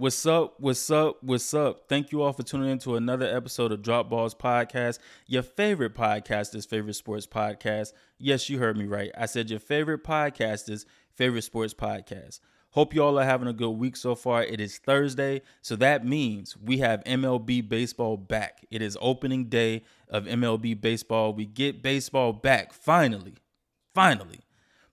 What's up? What's up? What's up? Thank you all for tuning in to another episode of Drop Balls Podcast, your favorite podcaster's favorite sports podcast. Yes, you heard me right. I said your favorite podcaster's favorite sports podcast. Hope you all are having a good week so far. It is Thursday, so that means we have MLB baseball back. It is opening day of MLB baseball. We get baseball back finally. Finally.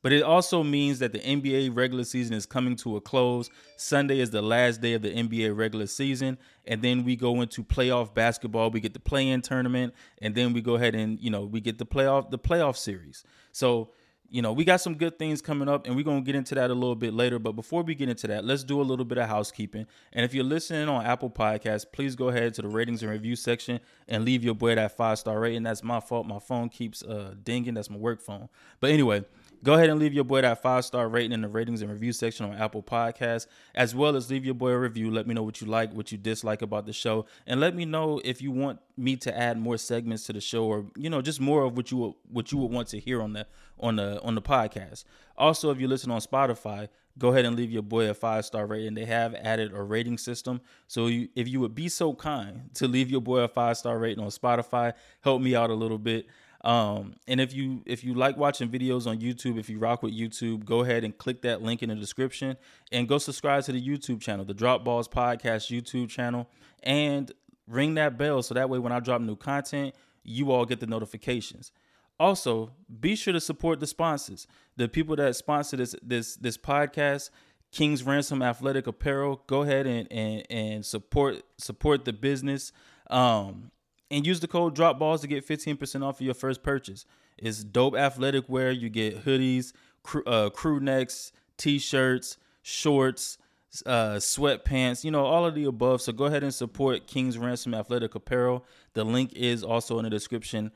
But it also means that the NBA regular season is coming to a close. Sunday is the last day of the NBA regular season, and then we go into playoff basketball. We get the play-in tournament, and then we go ahead and you know we get the playoff the playoff series. So you know, we got some good things coming up, and we're gonna get into that a little bit later. But before we get into that, let's do a little bit of housekeeping. And if you're listening on Apple Podcasts, please go ahead to the ratings and review section and leave your boy that five star rating. That's my fault. My phone keeps uh, dinging. That's my work phone. But anyway, Go ahead and leave your boy that five star rating in the ratings and review section on Apple Podcasts, as well as leave your boy a review. Let me know what you like, what you dislike about the show, and let me know if you want me to add more segments to the show, or you know, just more of what you what you would want to hear on the on the on the podcast. Also, if you listen on Spotify, go ahead and leave your boy a five star rating. They have added a rating system, so you, if you would be so kind to leave your boy a five star rating on Spotify, help me out a little bit. Um, and if you if you like watching videos on YouTube, if you rock with YouTube, go ahead and click that link in the description and go subscribe to the YouTube channel, the Drop Balls Podcast YouTube channel, and ring that bell so that way when I drop new content, you all get the notifications. Also, be sure to support the sponsors, the people that sponsor this this this podcast. King's Ransom Athletic Apparel. Go ahead and and, and support support the business. Um, and use the code drop balls to get 15% off of your first purchase. It's dope athletic wear. You get hoodies crew, uh, crew necks t-shirts shorts uh, sweatpants you know all of the above. So go ahead and support king's ransom athletic apparel. The link is also in the description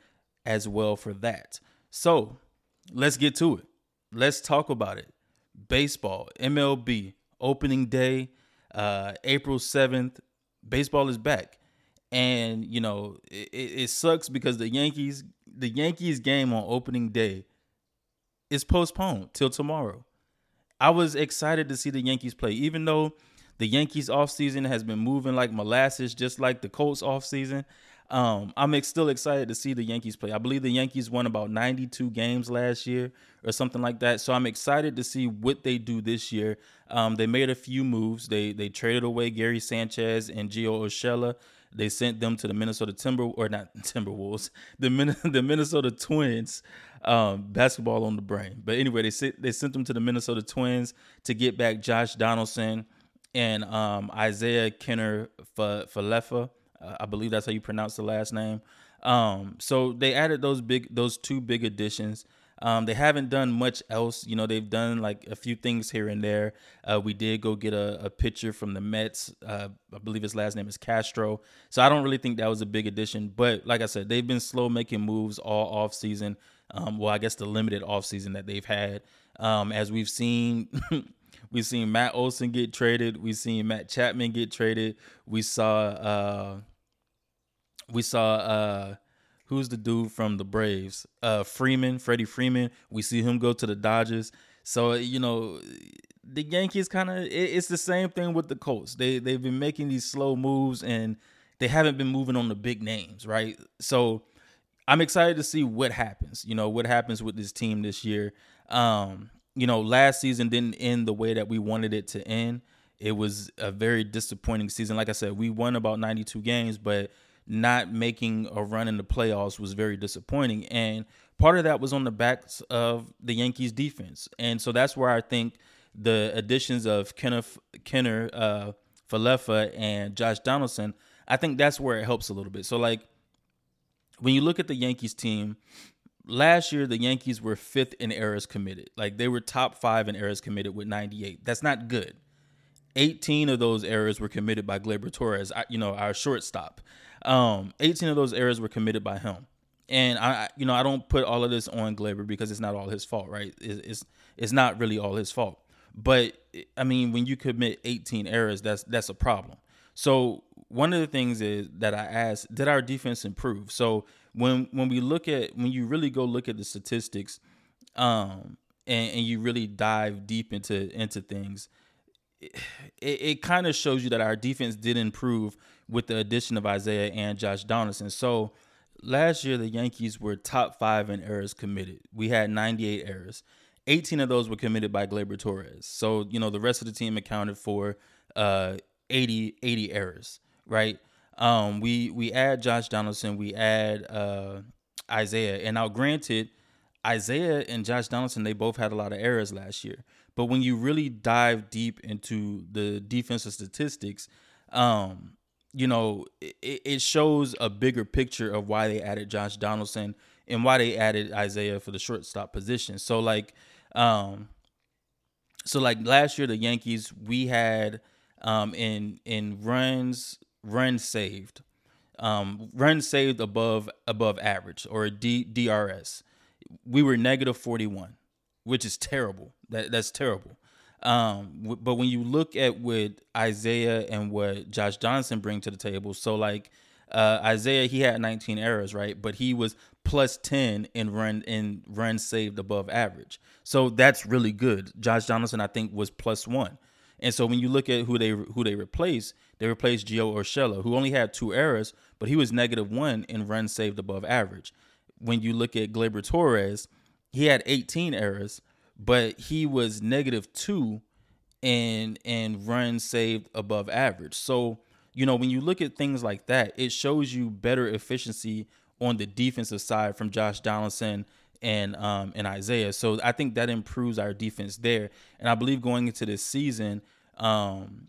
as well for that. So let's get to it. Let's talk about it. Baseball mlb opening day uh, april 7th baseball is back and you know it, it sucks because the Yankees the Yankees game on opening day is postponed till tomorrow. I was excited to see the Yankees play, even though the Yankees offseason has been moving like molasses, just like the Colts offseason. Um, I'm ex- still excited to see the Yankees play. I believe the Yankees won about 92 games last year or something like that. So I'm excited to see what they do this year. Um, they made a few moves. They they traded away Gary Sanchez and Gio Urshela. They sent them to the Minnesota Timber or not Timberwolves, the Min- the Minnesota Twins. Um, basketball on the brain, but anyway, they sent they sent them to the Minnesota Twins to get back Josh Donaldson and um, Isiah Kiner Falefa. Uh, I believe that's how you pronounce the last name. Um, so they added those big those two big additions. Um, they haven't done much else. You know, they've done like a few things here and there. Uh, we did go get a, a pitcher from the Mets. Uh, I believe his last name is Castro. So I don't really think that was a big addition. But like I said, they've been slow making moves all off season. Um, well, I guess the limited off season that they've had. Um, as we've seen, we've seen Matt Olson get traded. We've seen Matt Chapman get traded. We saw, uh, we saw, uh, who's the dude from the Braves? Uh, Freeman, Freddie Freeman. We see him go to the Dodgers. So you know, the Yankees kind of it, it's the same thing with the Colts. They they've been making these slow moves and they haven't been moving on the big names, right? So I'm excited to see what happens. You know, what happens with this team this year. Um, you know, last season didn't end the way that we wanted it to end. It was a very disappointing season. Like I said, we won about 92 games, but not making a run in the playoffs was very disappointing. And part of that was on the backs of the Yankees defense. And so that's where I think the additions of Kenneth Kenner, uh, Falefa, and Josh Donaldson, I think that's where it helps a little bit. So like when you look at the Yankees team, last year the Yankees were fifth in errors committed. Like they were top five in errors committed with 98. That's not good. 18 of those errors were committed by Gleyber Torres, you know, our shortstop. Um, 18 of those errors were committed by him. And I, you know, I don't put all of this on Gleyber because it's not all his fault, right? It's it's not really all his fault. But I mean, when you commit 18 errors, that's that's a problem. So one of the things is that I asked, did our defense improve? So when when we look at when you really go look at the statistics, um, and, and you really dive deep into into things, it, it kind of shows you that our defense did improve with the addition of Isiah and Josh Donaldson. So last year the Yankees were top five in errors committed. We had 98 errors. 18 of those were committed by Gleyber Torres. So, you know, the rest of the team accounted for uh 80 80 errors, right? Um we we add Josh Donaldson, we add uh Isiah. And now granted, Isiah and Josh Donaldson, they both had a lot of errors last year. But when you really dive deep into the defensive statistics, um, you know, it, it shows a bigger picture of why they added Josh Donaldson and why they added Isiah for the shortstop position. So like, um, so like last year the Yankees we had um in in runs runs saved, um runs saved above above average or D, DRS. We were negative forty one, which is terrible. That that's terrible. Um, but when you look at what Isiah and what Josh Johnson bring to the table, so like uh, Isiah, he had 19 errors, right? But he was plus 10 in run in run saved above average. So that's really good. Josh Donaldson, I think, was plus one. And so when you look at who they who they replaced, they replaced Gio Urshela, who only had two errors, but he was negative one in run saved above average. When you look at Gleyber Torres, he had 18 errors, but he was negative two and in runs saved above average. So you know when you look at things like that, it shows you better efficiency on the defensive side from Josh Donaldson and um and Isiah. So I think that improves our defense there. And I believe going into this season, um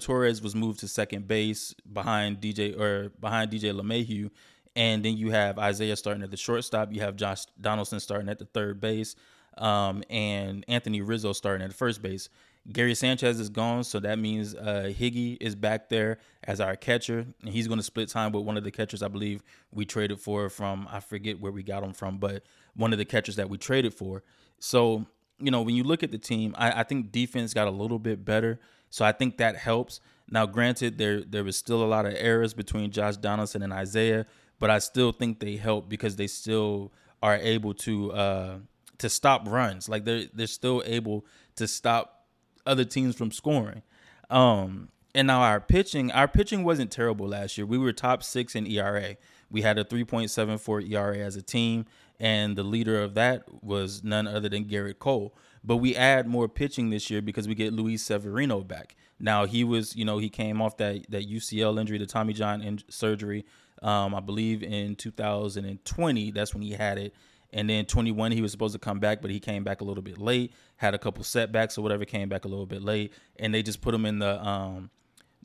Torres was moved to second base behind DJ or behind DJ LeMahieu. And then you have Isiah starting at the shortstop. You have Josh Donaldson starting at the third base, um, and Anthony Rizzo starting at the first base. Gary Sanchez is gone, so that means uh, Higgy is back there as our catcher, and he's going to split time with one of the catchers I believe we traded for from I forget where we got him from, but one of the catchers that we traded for. So you know when you look at the team, I, I think defense got a little bit better, so I think that helps. Now, granted, there there was still a lot of errors between Josh Donaldson and Isiah, but I still think they help because they still are able to uh, to stop runs. Like they're they're still able to stop other teams from scoring. Um, and now our pitching, our pitching wasn't terrible last year. We were top six in ERA. We had a 3.74 ERA as a team, and the leader of that was none other than Gerrit Cole. But we add more pitching this year because we get Luis Severino back. Now he was, you know, he came off that that UCL injury, the Tommy John in- surgery, um, I believe in 2020. That's when he had it, and then 21, he was supposed to come back, but he came back a little bit late, had a couple setbacks or whatever, came back a little bit late, and they just put him in the um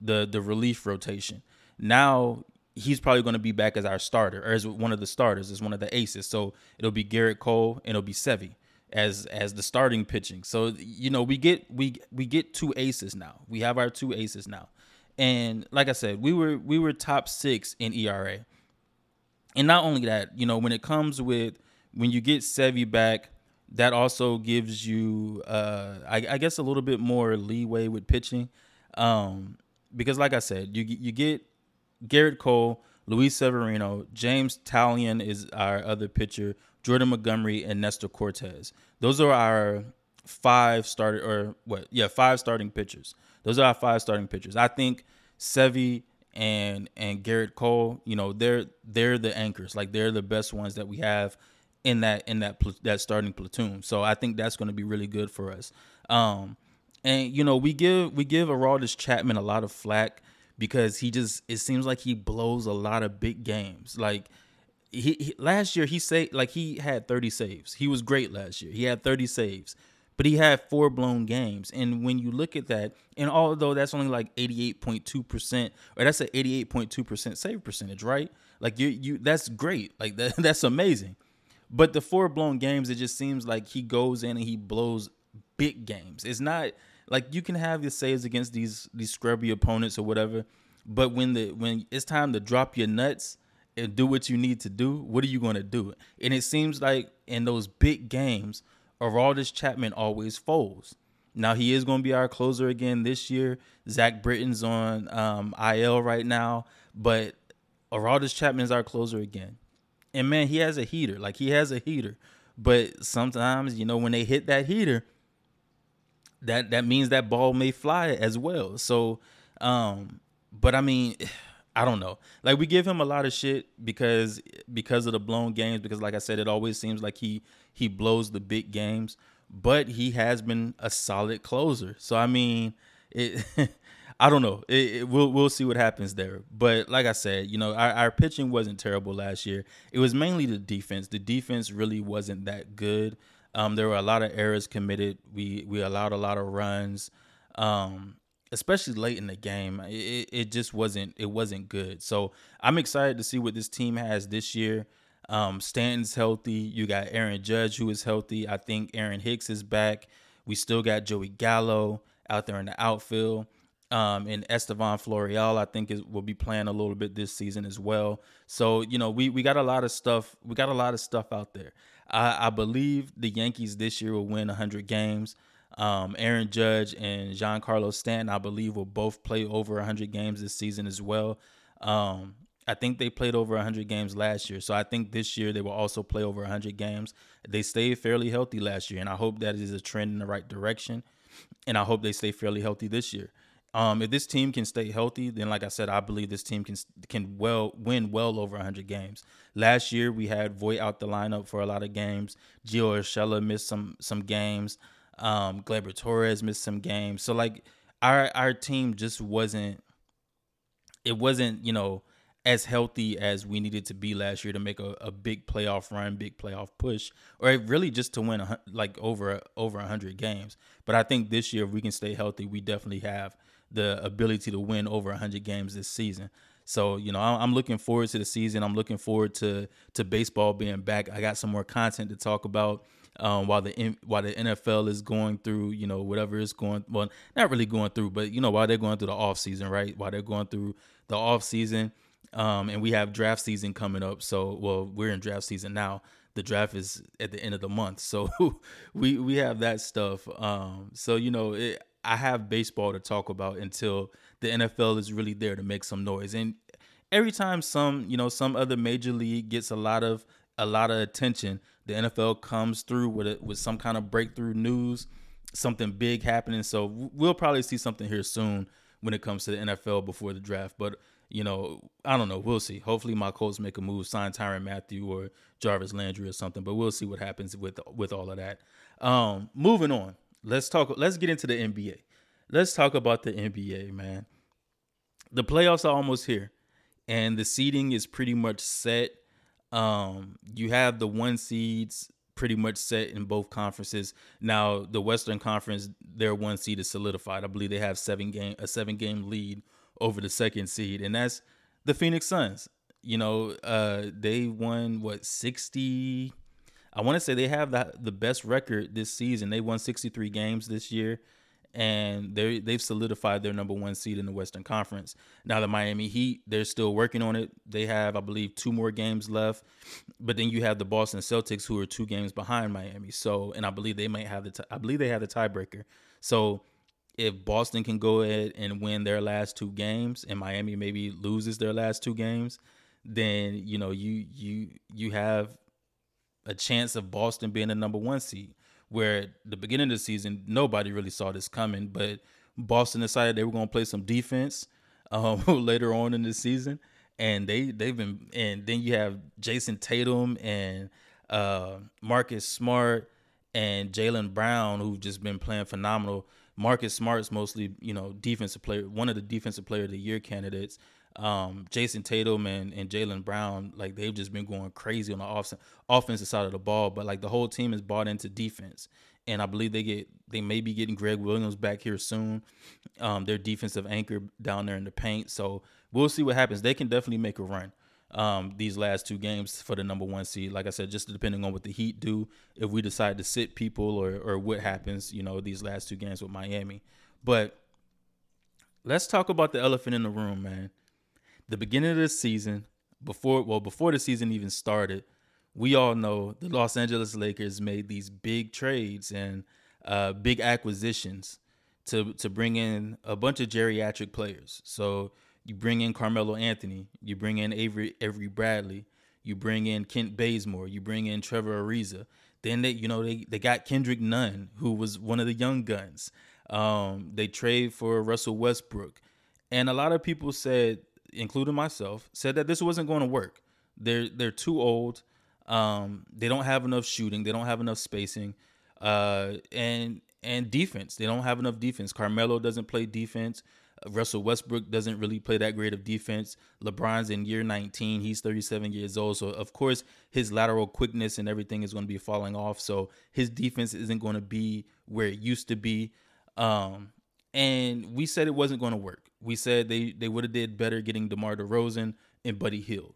the the relief rotation. Now he's probably going to be back as our starter or as one of the starters, as one of the aces. So it'll be Gerrit Cole and it'll be Sevy as as the starting pitching. So you know we get we we get two aces now. We have our two aces now, and like I said, we were we were top six in ERA, and not only that, you know when it comes with when you get Sevy back, that also gives you, uh, I, I, guess, a little bit more leeway with pitching, um, because like I said, you you get Gerrit Cole, Luis Severino, James Taillon is our other pitcher, Jordan Montgomery, and Nestor Cortes. Those are our five started or what? Yeah, five starting pitchers. Those are our five starting pitchers. I think Sevy and and Gerrit Cole, you know, they're they're the anchors. Like they're the best ones that we have in that in that that starting platoon. So I think that's going to be really good for us. Um, and you know, we give we give Aroldis Chapman a lot of flack because he just it seems like he blows a lot of big games. Like he, he last year he say like he had 30 saves. He was great last year. He had 30 saves. But he had four blown games. And when you look at that, and although that's only like 88.2%, or that's an 88.2% save percentage, right? Like you you that's great. Like that, that's amazing. But the four blown games, it just seems like he goes in and he blows big games. It's not like you can have your saves against these these scrubby opponents or whatever, but when the when it's time to drop your nuts and do what you need to do, what are you going to do? And it seems like in those big games, Aroldis Chapman always folds. Now he is going to be our closer again this year. Zach Britton's on um, IL right now, but Aroldis Chapman is our closer again and man, he has a heater. Like he has a heater. But sometimes, you know, when they hit that heater, that that means that ball may fly as well. So, um, but I mean, I don't know. Like we give him a lot of shit because because of the blown games. Because like I said, it always seems like he he blows the big games. But he has been a solid closer. So I mean, it. I don't know. It, it, we'll we'll see what happens there. But like I said, you know, our, our pitching wasn't terrible last year. It was mainly the defense. The defense really wasn't that good. Um, there were a lot of errors committed. We we allowed a lot of runs. Um, especially late in the game. It, it just wasn't it wasn't good. So I'm excited to see what this team has this year. Um, Stanton's healthy. You got Aaron Judge who is healthy. I think Aaron Hicks is back. We still got Joey Gallo out there in the outfield. Um, and Estevan Florial, I think, is will be playing a little bit this season as well. So you know, we we got a lot of stuff. We got a lot of stuff out there. I, I believe the Yankees this year will win 100 games. Um, Aaron Judge and Giancarlo Stanton, I believe, will both play over 100 games this season as well. Um, I think they played over 100 games last year. So I think this year they will also play over 100 games. They stayed fairly healthy last year, and I hope that is a trend in the right direction. And I hope they stay fairly healthy this year. Um, if this team can stay healthy, then like I said, I believe this team can can well win well over 100 games. Last year we had Voit out the lineup for a lot of games. Gio Urshela missed some some games. Um, Gleyber Torres missed some games. So like our our team just wasn't it wasn't, you know, as healthy as we needed to be last year to make a, a big playoff run, big playoff push, or really just to win a, like over over 100 games. But I think this year, if we can stay healthy, we definitely have the ability to win over 100 games this season. So you know, I'm looking forward to the season. I'm looking forward to to baseball being back. I got some more content to talk about um, while the while the NFL is going through, you know, whatever is going well, not really going through, but you know, while they're going through the off season, right? While they're going through the off season, um, and we have draft season coming up. So, well, we're in draft season now. The draft is at the end of the month, so we we have that stuff. Um, so you know, it, I have baseball to talk about until the NFL is really there to make some noise. And every time some, you know, some other major league gets a lot of a lot of attention, the NFL comes through with it with some kind of breakthrough news, something big happening. So we'll probably see something here soon when it comes to the NFL before the draft. But you know, I don't know. We'll see. Hopefully, my Colts make a move, sign Tyrann Mathieu or Jarvis Landry or something. But we'll see what happens with with all of that. Um, moving on. Let's talk. Let's get into the NBA. Let's talk about the NBA, man. The playoffs are almost here, and the seeding is pretty much set. Um, you have the one seeds pretty much set in both conferences. Now, the Western Conference, their one seed is solidified. I believe they have seven game a seven game lead over the second seed, and that's the Phoenix Suns. You know, uh, they won what sixty. I want to say they have the the best record this season. They won sixty three games this year and they they've solidified their number one seed in the Western Conference. Now the Miami Heat, they're still working on it. They have, I believe, two more games left. But then you have the Boston Celtics, who are two games behind Miami. So, and I believe they might have the t- I believe they have the tiebreaker. So, if Boston can go ahead and win their last two games, and Miami maybe loses their last two games, then you know you you you have a chance of Boston being the number one seed where at the beginning of the season nobody really saw this coming, but Boston decided they were going to play some defense um, later on in the season, and they they've been and then you have Jayson Tatum and uh, Marcus Smart and Jaylen Brown who've just been playing phenomenal. Marcus Smart's mostly you know defensive player, one of the defensive player of the year candidates um, Jayson Tatum and, and Jaylen Brown, like they've just been going crazy on the off- offensive side of the ball. But like the whole team is bought into defense, and I believe they get they may be getting Greg Williams back here soon. Um, their defensive anchor down there in the paint, so we'll see what happens. They can definitely make a run. Um, these last two games for the number one seed. Like I said, just depending on what the Heat do, if we decide to sit people or or what happens, you know, these last two games with Miami. But let's talk about the elephant in the room, man the beginning of the season, before well, before the season even started, we all know the Los Angeles Lakers made these big trades and uh, big acquisitions to to bring in a bunch of geriatric players. So you bring in Carmelo Anthony, you bring in Avery Avery Bradley, you bring in Kent Bazemore, you bring in Trevor Ariza. Then they, you know, they they got Kendrick Nunn, who was one of the young guns. Um, they trade for Russell Westbrook, and a lot of people said, including myself, said that this wasn't going to work. They're they're too old. Um, they don't have enough shooting. They don't have enough spacing, uh, and and defense. They don't have enough defense. Carmelo doesn't play defense. Russell Westbrook doesn't really play that great of defense. LeBron's in year 19. He's 37 years old. So, of course, his lateral quickness and everything is going to be falling off. So, his defense isn't going to be where it used to be. Um, and we said it wasn't going to work. We said they, they would have did better getting DeMar DeRozan and Buddy Hield.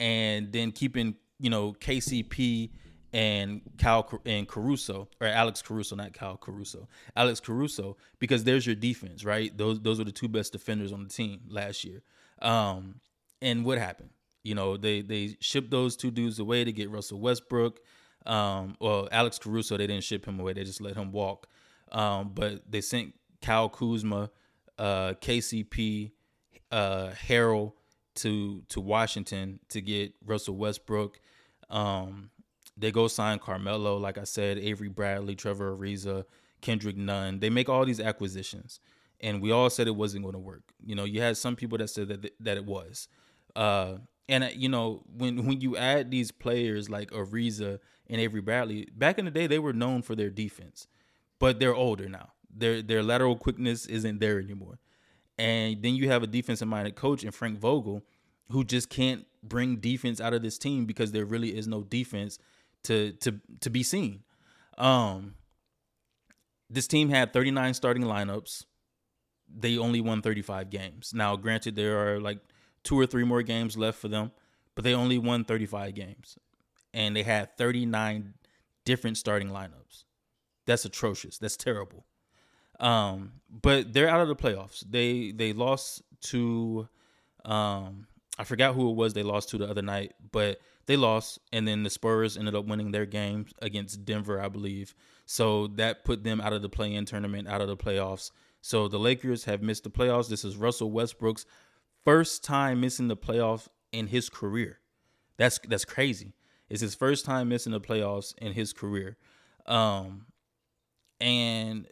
And then keeping, you know, KCP and Cal and Caruso or Alex Caruso, not Cal Caruso, Alex Caruso, because there's your defense, right? Those those are the two best defenders on the team last year. Um, and what happened? You know, they they shipped those two dudes away to get Russell Westbrook. Um, well, Alex Caruso, they didn't ship him away; they just let him walk. Um, but they sent Kyle Kuzma, uh, KCP, uh, Harrell to to Washington to get Russell Westbrook. Um, they go sign Carmelo, like I said, Avery Bradley, Trevor Ariza, Kendrick Nunn. They make all these acquisitions, and we all said it wasn't going to work. You know, you had some people that said that that it was. Uh, and uh, you know, when when you add these players like Ariza and Avery Bradley, back in the day they were known for their defense, but they're older now. Their their lateral quickness isn't there anymore. And then you have a defensive minded coach in Frank Vogel who just can't bring defense out of this team because there really is no defense to to to be seen. Um, this team had 39 starting lineups. They only won 35 games. Now, granted, there are like two or three more games left for them, but they only won 35 games, and they had 39 different starting lineups. That's atrocious. That's terrible. Um, but they're out of the playoffs. They they lost to um I forgot who it was they lost to the other night, but they lost, and then the Spurs ended up winning their game against Denver, I believe. So that put them out of the play-in tournament, out of the playoffs. So the Lakers have missed the playoffs. This is Russell Westbrook's first time missing the playoffs in his career. That's that's crazy. It's his first time missing the playoffs in his career. Um, and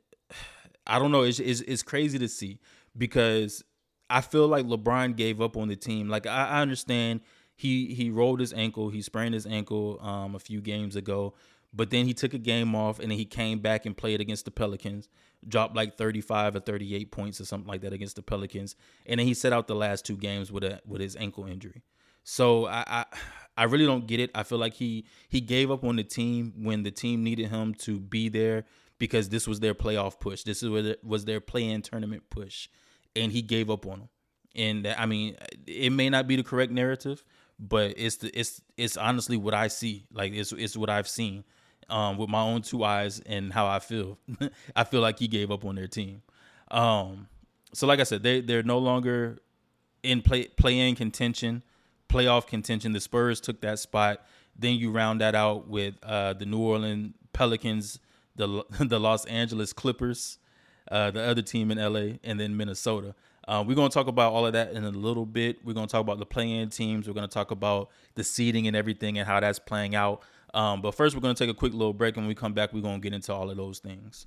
I don't know. It's, it's, it's crazy to see because I feel like LeBron gave up on the team. Like I, I understand he he rolled his ankle, he sprained his ankle um, a few games ago, but then he took a game off and then he came back and played against the Pelicans, dropped like 35 or 38 points or something like that against the Pelicans, and then he set out the last two games with a with his ankle injury. So I, I I really don't get it. I feel like he he gave up on the team when the team needed him to be there because this was their playoff push. This is was their play-in tournament push, and he gave up on them. And I mean, it may not be the correct narrative, but it's the it's it's honestly what I see. Like it's it's what I've seen um, with my own two eyes and how I feel. I feel like he gave up on their team. Um, so like I said, they they're no longer in play play in contention, playoff contention. The Spurs took that spot. Then you round that out with uh, the New Orleans Pelicans, the the Los Angeles Clippers, uh, the other team in LA, and then Minnesota. Uh, we're to talk about all of that in a little bit. We're to talk about the play-in teams. We're to talk about the seeding and everything and how that's playing out. Um, but first, we're to take a quick little break. And when we come back, we're to get into all of those things.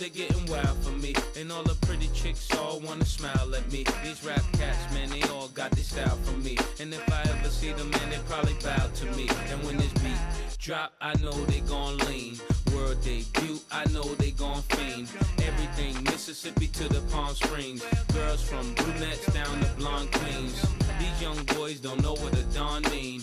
They getting wild for me. And all the pretty chicks all wanna smile at me. These rap cats, man, they all got this style from me. And if I ever see them, man, they probably bow to me. And when this beat drop, I know they gon' lean. World debut, I know they gon' fiend. Everything Mississippi to the Palm Springs. Girls from brunettes down to blonde queens. These young boys don't know what a dawn mean.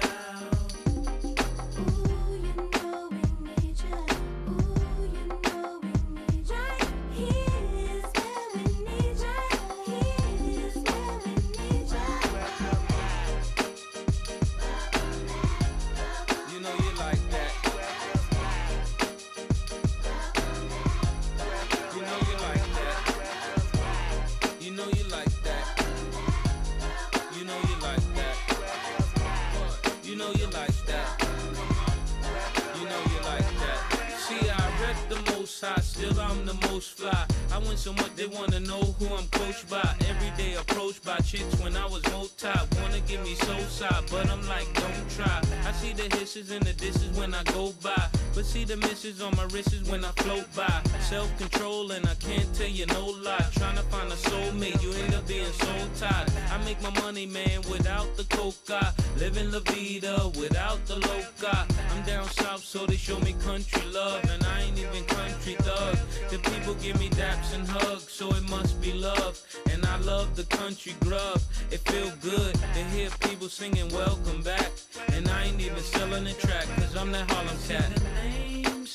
On my wrists when I float by. Self control and I can't tell you no lie. Trying to find a soulmate, you end up being so tired. I make my money, man, without the coca. Living la vida without the loca. I'm down south, so they show me country love. And I ain't even country thug. The people give me daps and hugs, so it must be love. And I love the country grub. It feel good to hear people singing welcome back. And I ain't even selling the track, cause I'm that Harlem cat.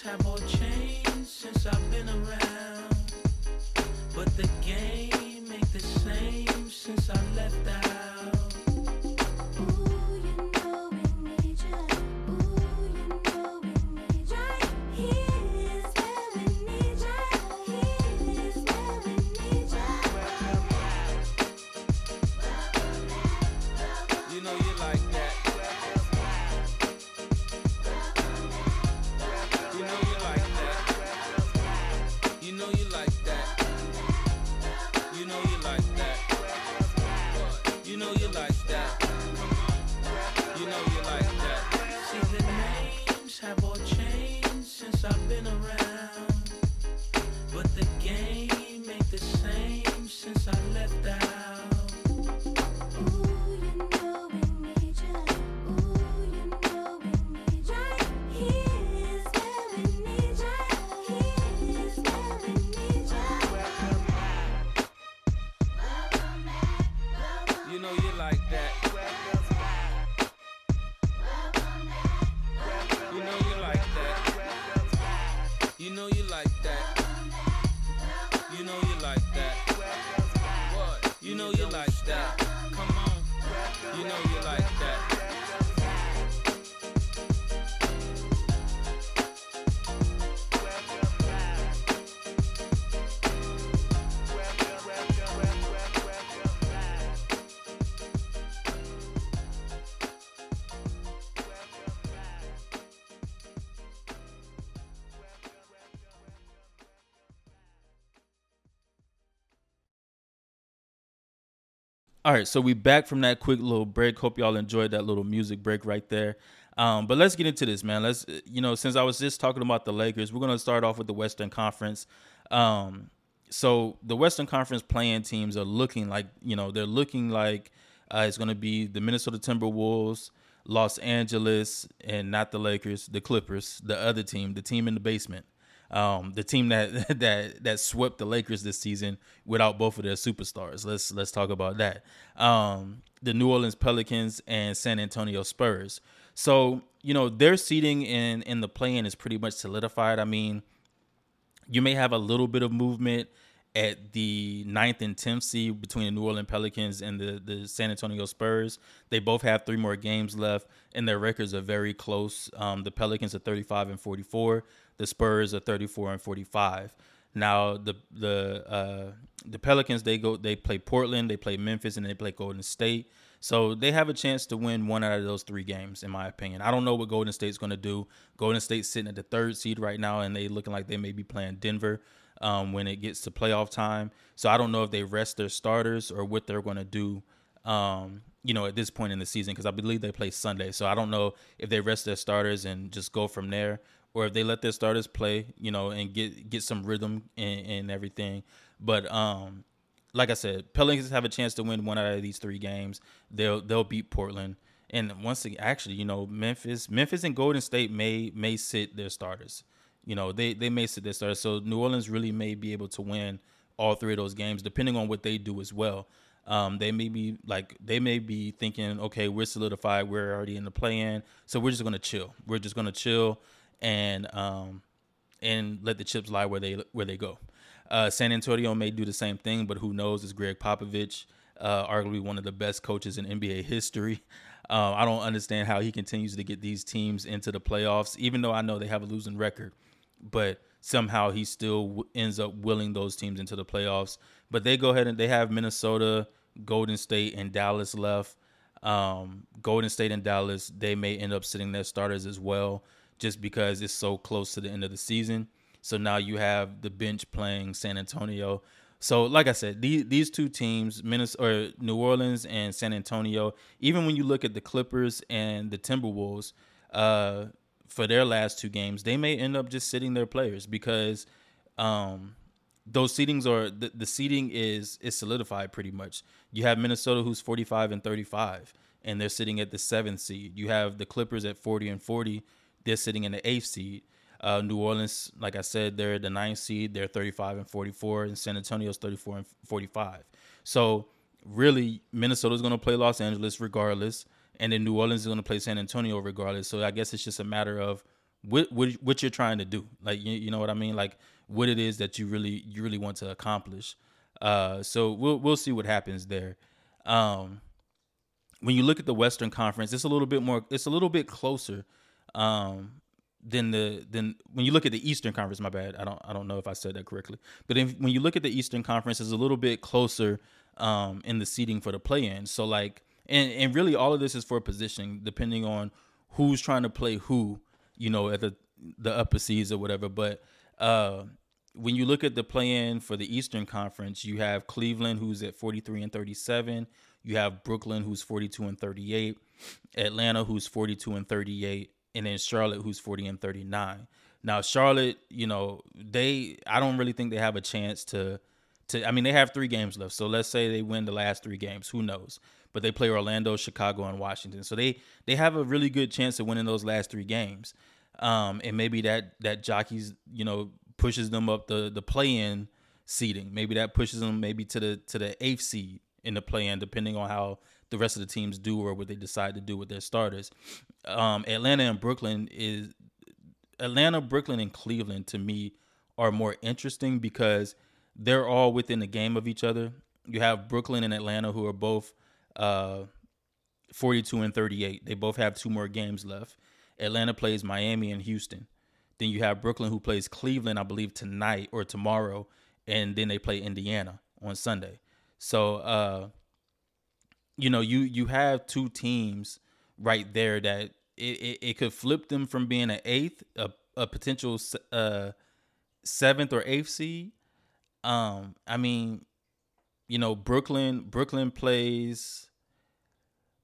Have all changed since I've been around. But the game ain't the same since I left out. All right, so we back from that quick little break. Hope y'all enjoyed that little music break right there. Um, but let's get into this, man. Let's you know, since I was just talking about the Lakers, we're gonna start off with the Western Conference. Um, so the Western Conference playing teams are looking like you know they're looking like uh, it's gonna be the Minnesota Timberwolves, Los Angeles, and not the Lakers, the Clippers, the other team, the team in the basement um, the team that that that swept the Lakers this season without both of their superstars. Let's let's talk about that. Um, the New Orleans Pelicans and San Antonio Spurs. So you know their seating in in the play-in is pretty much solidified. I mean, you may have a little bit of movement at the ninth and tenth seed between the New Orleans Pelicans and the, the San Antonio Spurs. They both have three more games left, and their records are very close. Um, the Pelicans are 35 and 44. The Spurs are 34 and 45. Now the the uh, the Pelicans they go they play Portland, they play Memphis, and they play Golden State. So they have a chance to win one out of those three games, in my opinion. I don't know what Golden State's going to do. Golden State's sitting at the third seed right now, and they looking like they may be playing Denver um, when it gets to playoff time. So I don't know if they rest their starters or what they're going to do. Um, you know, at this point in the season, because I believe they play Sunday. So I don't know if they rest their starters and just go from there, or if they let their starters play, you know, and get get some rhythm and, and everything. But um, like I said, Pelicans have a chance to win one out of these three games. They'll they'll beat Portland, and once again, actually, you know, Memphis, Memphis and Golden State may may sit their starters. You know, they they may sit their starters. So New Orleans really may be able to win all three of those games, depending on what they do as well. Um, they may be like they may be thinking, okay, we're solidified, we're already in the play-in, so we're just gonna chill. We're just gonna chill and um, and let the chips lie where they where they go. Uh, San Antonio may do the same thing, but who knows? It's Gregg Popovich, uh, arguably one of the best coaches in NBA history. Uh, I don't understand how he continues to get these teams into the playoffs, even though I know they have a losing record. But somehow he still w- ends up willing those teams into the playoffs. But they go ahead and they have Minnesota, Golden State, and Dallas left. Um, Golden State and Dallas, they may end up sitting their starters as well, just because it's so close to the end of the season. So now you have the bench playing San Antonio. So like I said, these these two teams, Minnesota or New Orleans and San Antonio, even when you look at the Clippers and the Timberwolves, uh, for their last two games, they may end up just sitting their players because um, those seedings are the, the seeding is is solidified pretty much. You have Minnesota who's 45 and 35 and they're sitting at the 7th seed. You have the Clippers at 40 and 40, they're sitting in the 8th seed. Uh, New Orleans, like I said, they're the ninth seed. They're 35 and 44, and San Antonio's 34 and 45. So really, Minnesota's going to play Los Angeles regardless, and then New Orleans is going to play San Antonio regardless. So I guess it's just a matter of what what, what you're trying to do. Like you, you know what I mean? Like what it is that you really you really want to accomplish. Uh, so we'll we'll see what happens there. Um, when you look at the Western Conference, it's a little bit more. It's a little bit closer um, than the than when you look at the Eastern Conference. My bad. I don't I don't know if I said that correctly. But if, when you look at the Eastern Conference, it's a little bit closer um, in the seating for the play-in. So like, and and really all of this is for positioning, depending on who's trying to play who. You know, at the the upper seeds or whatever. But uh, when you look at the play-in for the Eastern Conference, you have Cleveland who's at 43 and 37. You have Brooklyn who's 42 and 38, Atlanta who's 42 and 38, and then Charlotte who's 40 and 39. Now Charlotte, you know, they I don't really think they have a chance to to I mean they have 3 games left. So let's say they win the last 3 games, who knows. But they play Orlando, Chicago and Washington. So they they have a really good chance of winning those last 3 games. Um and maybe that that jockeys, you know, pushes them up the the play-in seeding. Maybe that pushes them maybe to the to the 8th seed in the play-in depending on how the rest of the teams do or what they decide to do with their starters. Um, Atlanta and Brooklyn is Atlanta, Brooklyn, and Cleveland to me are more interesting because they're all within the game of each other. You have Brooklyn and Atlanta who are both uh, 42 and 38. They both have two more games left. Atlanta plays Miami and Houston. Then you have Brooklyn who plays Cleveland, I believe, tonight or tomorrow, and then they play Indiana on Sunday. So uh, you know, you you have two teams right there that it, it, it could flip them from being an eighth, a, a potential uh, seventh or eighth seed. Um, I mean, you know, Brooklyn Brooklyn plays,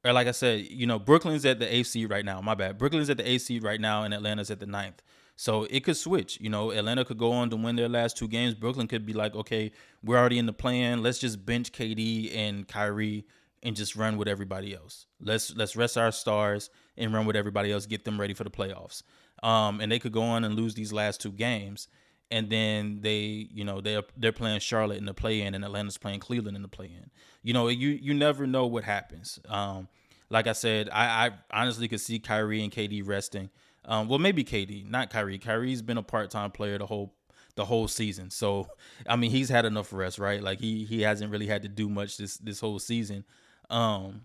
or like I said, you know, Brooklyn's at the seed right now. My bad. Brooklyn's at the seed right now, and Atlanta's at the ninth. So it could switch. You know, Atlanta could go on to win their last two games. Brooklyn could be like, okay, we're already in the plan. Let's just bench KD and Kyrie and just run with everybody else. Let's let's rest our stars and run with everybody else, get them ready for the playoffs. Um, and they could go on and lose these last two games, and then they, you know, they're they're playing Charlotte in the play-in, and Atlanta's playing Cleveland in the play-in. You know, you you never know what happens. Um, like I said, I, I honestly could see Kyrie and KD resting. Um, well, maybe KD, not Kyrie. Kyrie's been a part-time player the whole the whole season. So, I mean, he's had enough rest, right? Like he he hasn't really had to do much this this whole season. Um,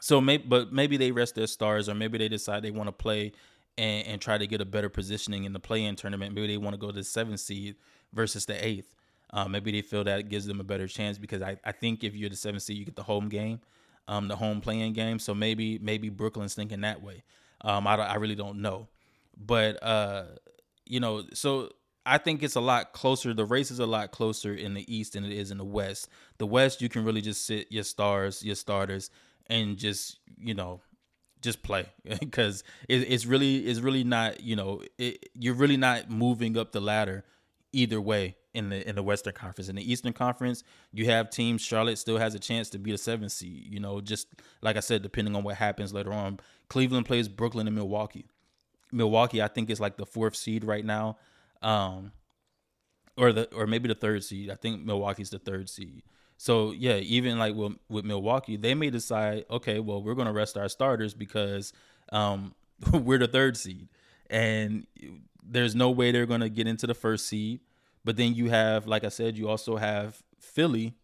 so maybe, but maybe they rest their stars, or maybe they decide they want to play and, and try to get a better positioning in the play-in tournament. Maybe they want to go to the seventh seed versus the eighth. Uh, maybe they feel that gives them a better chance because I, I think if you're the seventh seed, you get the home game, um, the home playing game. So maybe maybe Brooklyn's thinking that way. Um, I, I really don't know, but uh, you know, so I think it's a lot closer. The race is a lot closer in the East than it is in the West. The West, you can really just sit your stars, your starters, and just you know, just play because it, it's really it's really not you know it, you're really not moving up the ladder either way in the in the Western Conference. In the Eastern Conference, you have teams. Charlotte still has a chance to be the seventh seed. You know, just like I said, depending on what happens later on. Cleveland plays Brooklyn and Milwaukee. Milwaukee, I think, is like the fourth seed right now um, or the or maybe the third seed. I think Milwaukee's the third seed. So yeah, even like with, with Milwaukee, they may decide, okay, well, we're gonna rest our starters because um, we're the third seed, and there's no way they're gonna get into the first seed. But then you have, like I said, you also have Philly,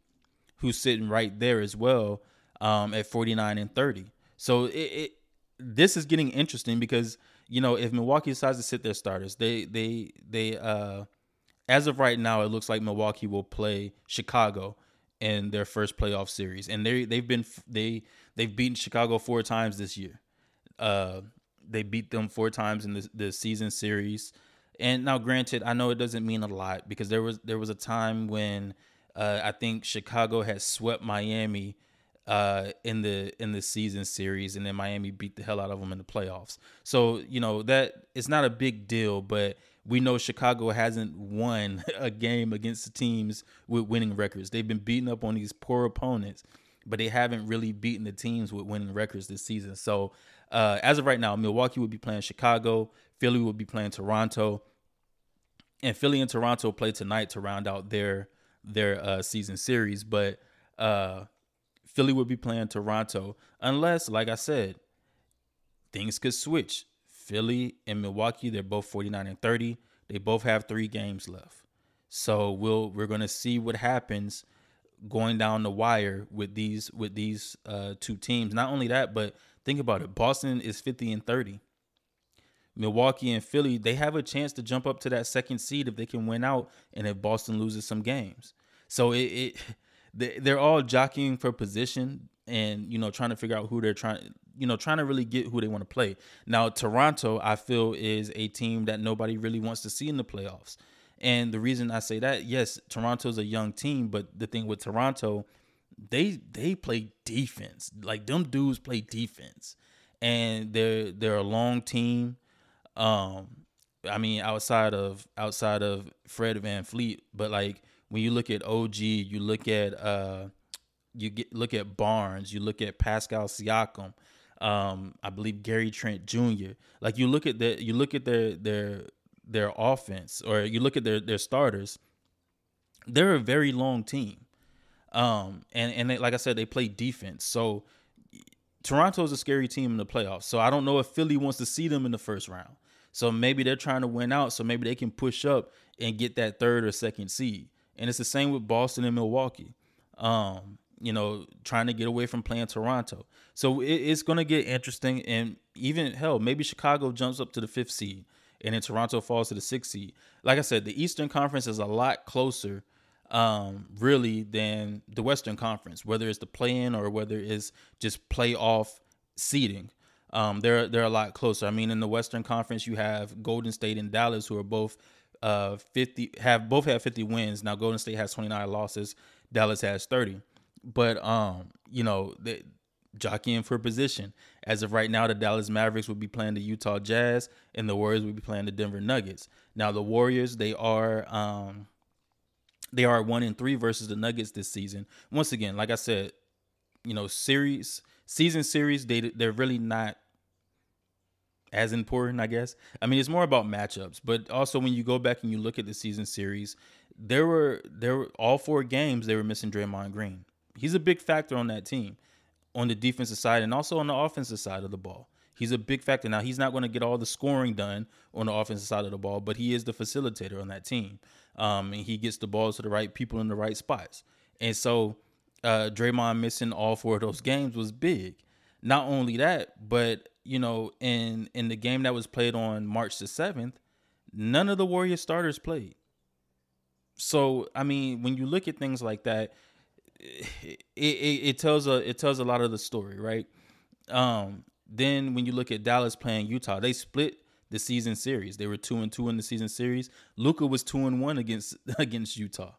who's sitting right there as well um, at 49 and 30. So it, it this is getting interesting because you know, if Milwaukee decides to sit their starters, they they they uh as of right now, it looks like Milwaukee will play Chicago in their first playoff series, and they they've been they they've beaten Chicago four times this year. Uh, they beat them four times in the the season series, And now, granted, I know it doesn't mean a lot because there was there was a time when uh, I think Chicago had swept Miami uh, in the in the season series, and then Miami beat the hell out of them in the playoffs. So you know that it's not a big deal, but we know Chicago hasn't won a game against the teams with winning records. They've been beating up on these poor opponents, but they haven't really beaten the teams with winning records this season. So uh, as of right now, Milwaukee would be playing Chicago, Philly would be playing Toronto, and Philly and Toronto play tonight to round out their their uh, season series. But uh, Philly would be playing Toronto unless, like I said, things could switch. Philly and Milwaukee, they're both 49 and 30. They both have three games left. So we'll we're gonna see what happens going down the wire with these with these uh, two teams. Not only that, but think about it. Boston is 50 and 30. Milwaukee and Philly, they have a chance to jump up to that second seed if they can win out and if Boston loses some games. So it, it they, they're all jockeying for position and you know trying to figure out who they're trying you know trying to really get who they want to play. Now Toronto, I feel is a team that nobody really wants to see in the playoffs. And the reason I say that, yes, Toronto's a young team, but the thing with Toronto, they they play defense. Like them dudes play defense. And they're they're a long team. Um I mean outside of outside of Fred VanVleet, but like when you look at OG, you look at uh you get look at Barnes, you look at Pascal Siakam, um, I believe Gary Trent Jr. Like you look at the you look at their their their offense or you look at their their starters, they're a very long team. Um, and and they, like I said, they play defense. So Toronto is a scary team in the playoffs. So I don't know if Philly wants to see them in the first round. So maybe they're trying to win out. So maybe they can push up and get that third or second seed. And it's the same with Boston and Milwaukee. Um, you know, trying to get away from playing Toronto. So it, it's going to get interesting. And even hell, maybe Chicago jumps up to the fifth seed and then Toronto falls to the sixth seed. Like I said, the Eastern Conference is a lot closer, um, really, than the Western Conference, whether it's the play in or whether it's just playoff seeding. Um, they're they're a lot closer. I mean, in the Western Conference, you have Golden State and Dallas, who are both uh 50 have both have 50 wins. Now Golden State has 29 losses, Dallas has 30. But um, you know, they jockeying for position. As of right now, the Dallas Mavericks would be playing the Utah Jazz, and the Warriors would be playing the Denver Nuggets. Now the Warriors, they are um they are one in three versus the Nuggets this season. Once again, like I said, you know, series season series, they they're really not as important, I guess. I mean, it's more about matchups, but also when you go back and you look at the season series, there were there were all four games they were missing Draymond Green. He's a big factor on that team, on the defensive side and also on the offensive side of the ball. He's a big factor. Now he's not going to get all the scoring done on the offensive side of the ball, but he is the facilitator on that team, um, and he gets the balls to the right people in the right spots. And so, uh, Draymond missing all four of those games was big. Not only that, but you know, in in the game that was played on March the seventh, none of the Warriors starters played. So I mean, when you look at things like that, it, it, it tells a it tells a lot of the story, right? Um, then when you look at Dallas playing Utah, they split the season series. They were two and two in the season series. Luka was two and one against against Utah.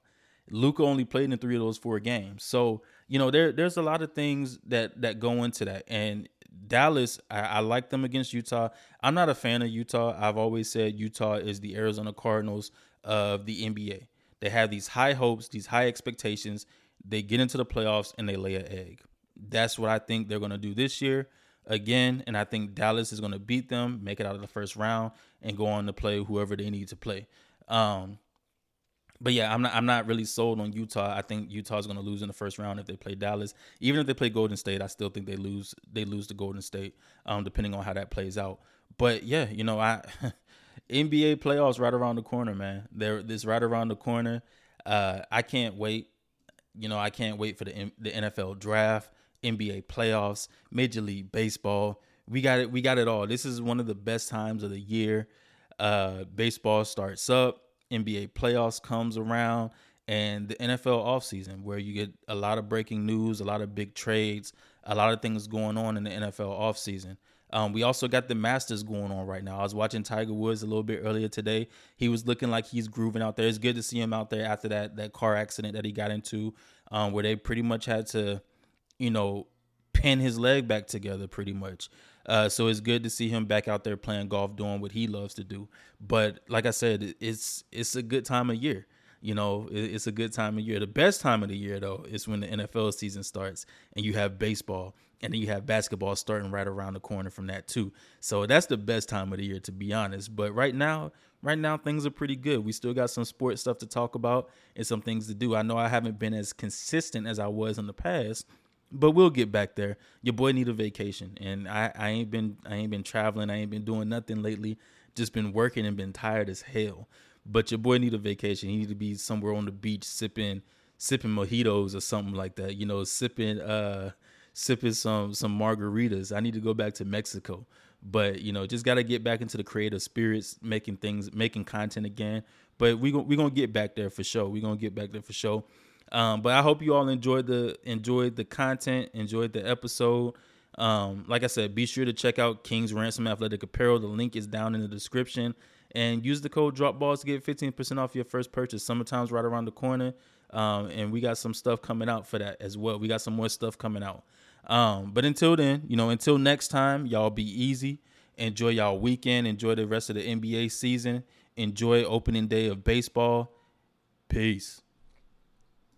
Luka only played in three of those four games. So you know there there's a lot of things that that go into that. And Dallas, I, I like them against Utah. I'm not a fan of Utah. I've always said Utah is the Arizona Cardinals of the NBA. They have these high hopes, these high expectations. They get into the playoffs and they lay an egg. That's what I think they're going to do this year again. And I think Dallas is going to beat them, make it out of the first round, and go on to play whoever they need to play. Um, but yeah, I'm not. I'm not really sold on Utah. I think Utah's going to lose in the first round if they play Dallas. Even if they play Golden State, I still think they lose. They lose to Golden State, um, depending on how that plays out. But yeah, you know, I NBA playoffs right around the corner, man. They're this right around the corner. Uh, I can't wait. You know, I can't wait for the the NFL draft, NBA playoffs, Major League Baseball. We got it. We got it all. This is one of the best times of the year. Uh, baseball starts up. NBA playoffs comes around and the NFL offseason where you get a lot of breaking news, a lot of big trades, a lot of things going on in the NFL offseason. Um, we also got the Masters going on right now. I was watching Tiger Woods a little bit earlier today. He was looking like he's grooving out there. It's good to see him out there after that that car accident that he got into, um, where they pretty much had to, you know, pin his leg back together pretty much. Uh, so it's good to see him back out there playing golf, doing what he loves to do. But like I said, it's it's a good time of year. You know, it's a good time of year. The best time of the year though is when the NFL season starts and you have baseball and then you have basketball starting right around the corner from that too. So that's the best time of the year to be honest. But right now, right now things are pretty good. We still got some sports stuff to talk about and some things to do. I know I haven't been as consistent as I was in the past, but we'll get back there. Your boy need a vacation, and I, I ain't been I ain't been traveling. I ain't been doing nothing lately. Just been working and been tired as hell. But your boy need a vacation. He need to be somewhere on the beach sipping sipping mojitos or something like that. You know, sipping uh sipping some some margaritas. I need to go back to Mexico. But you know, just got to get back into the creative spirits, making things, making content again. But we gon' we gonna get back there for sure. We gonna get back there for sure. Um, but I hope you all enjoyed the enjoyed the content, enjoyed the episode. Um, like I said, be sure to check out King's Ransom Athletic Apparel. The link is down in the description. And use the code DROPBALLS to get 15% off your first purchase. Summertime's right around the corner. Um, and we got some stuff coming out for that as well. We got some more stuff coming out. Um, but until then, you know, until next time, y'all be easy. Enjoy y'all weekend. Enjoy the rest of the NBA season. Enjoy opening day of baseball. Peace.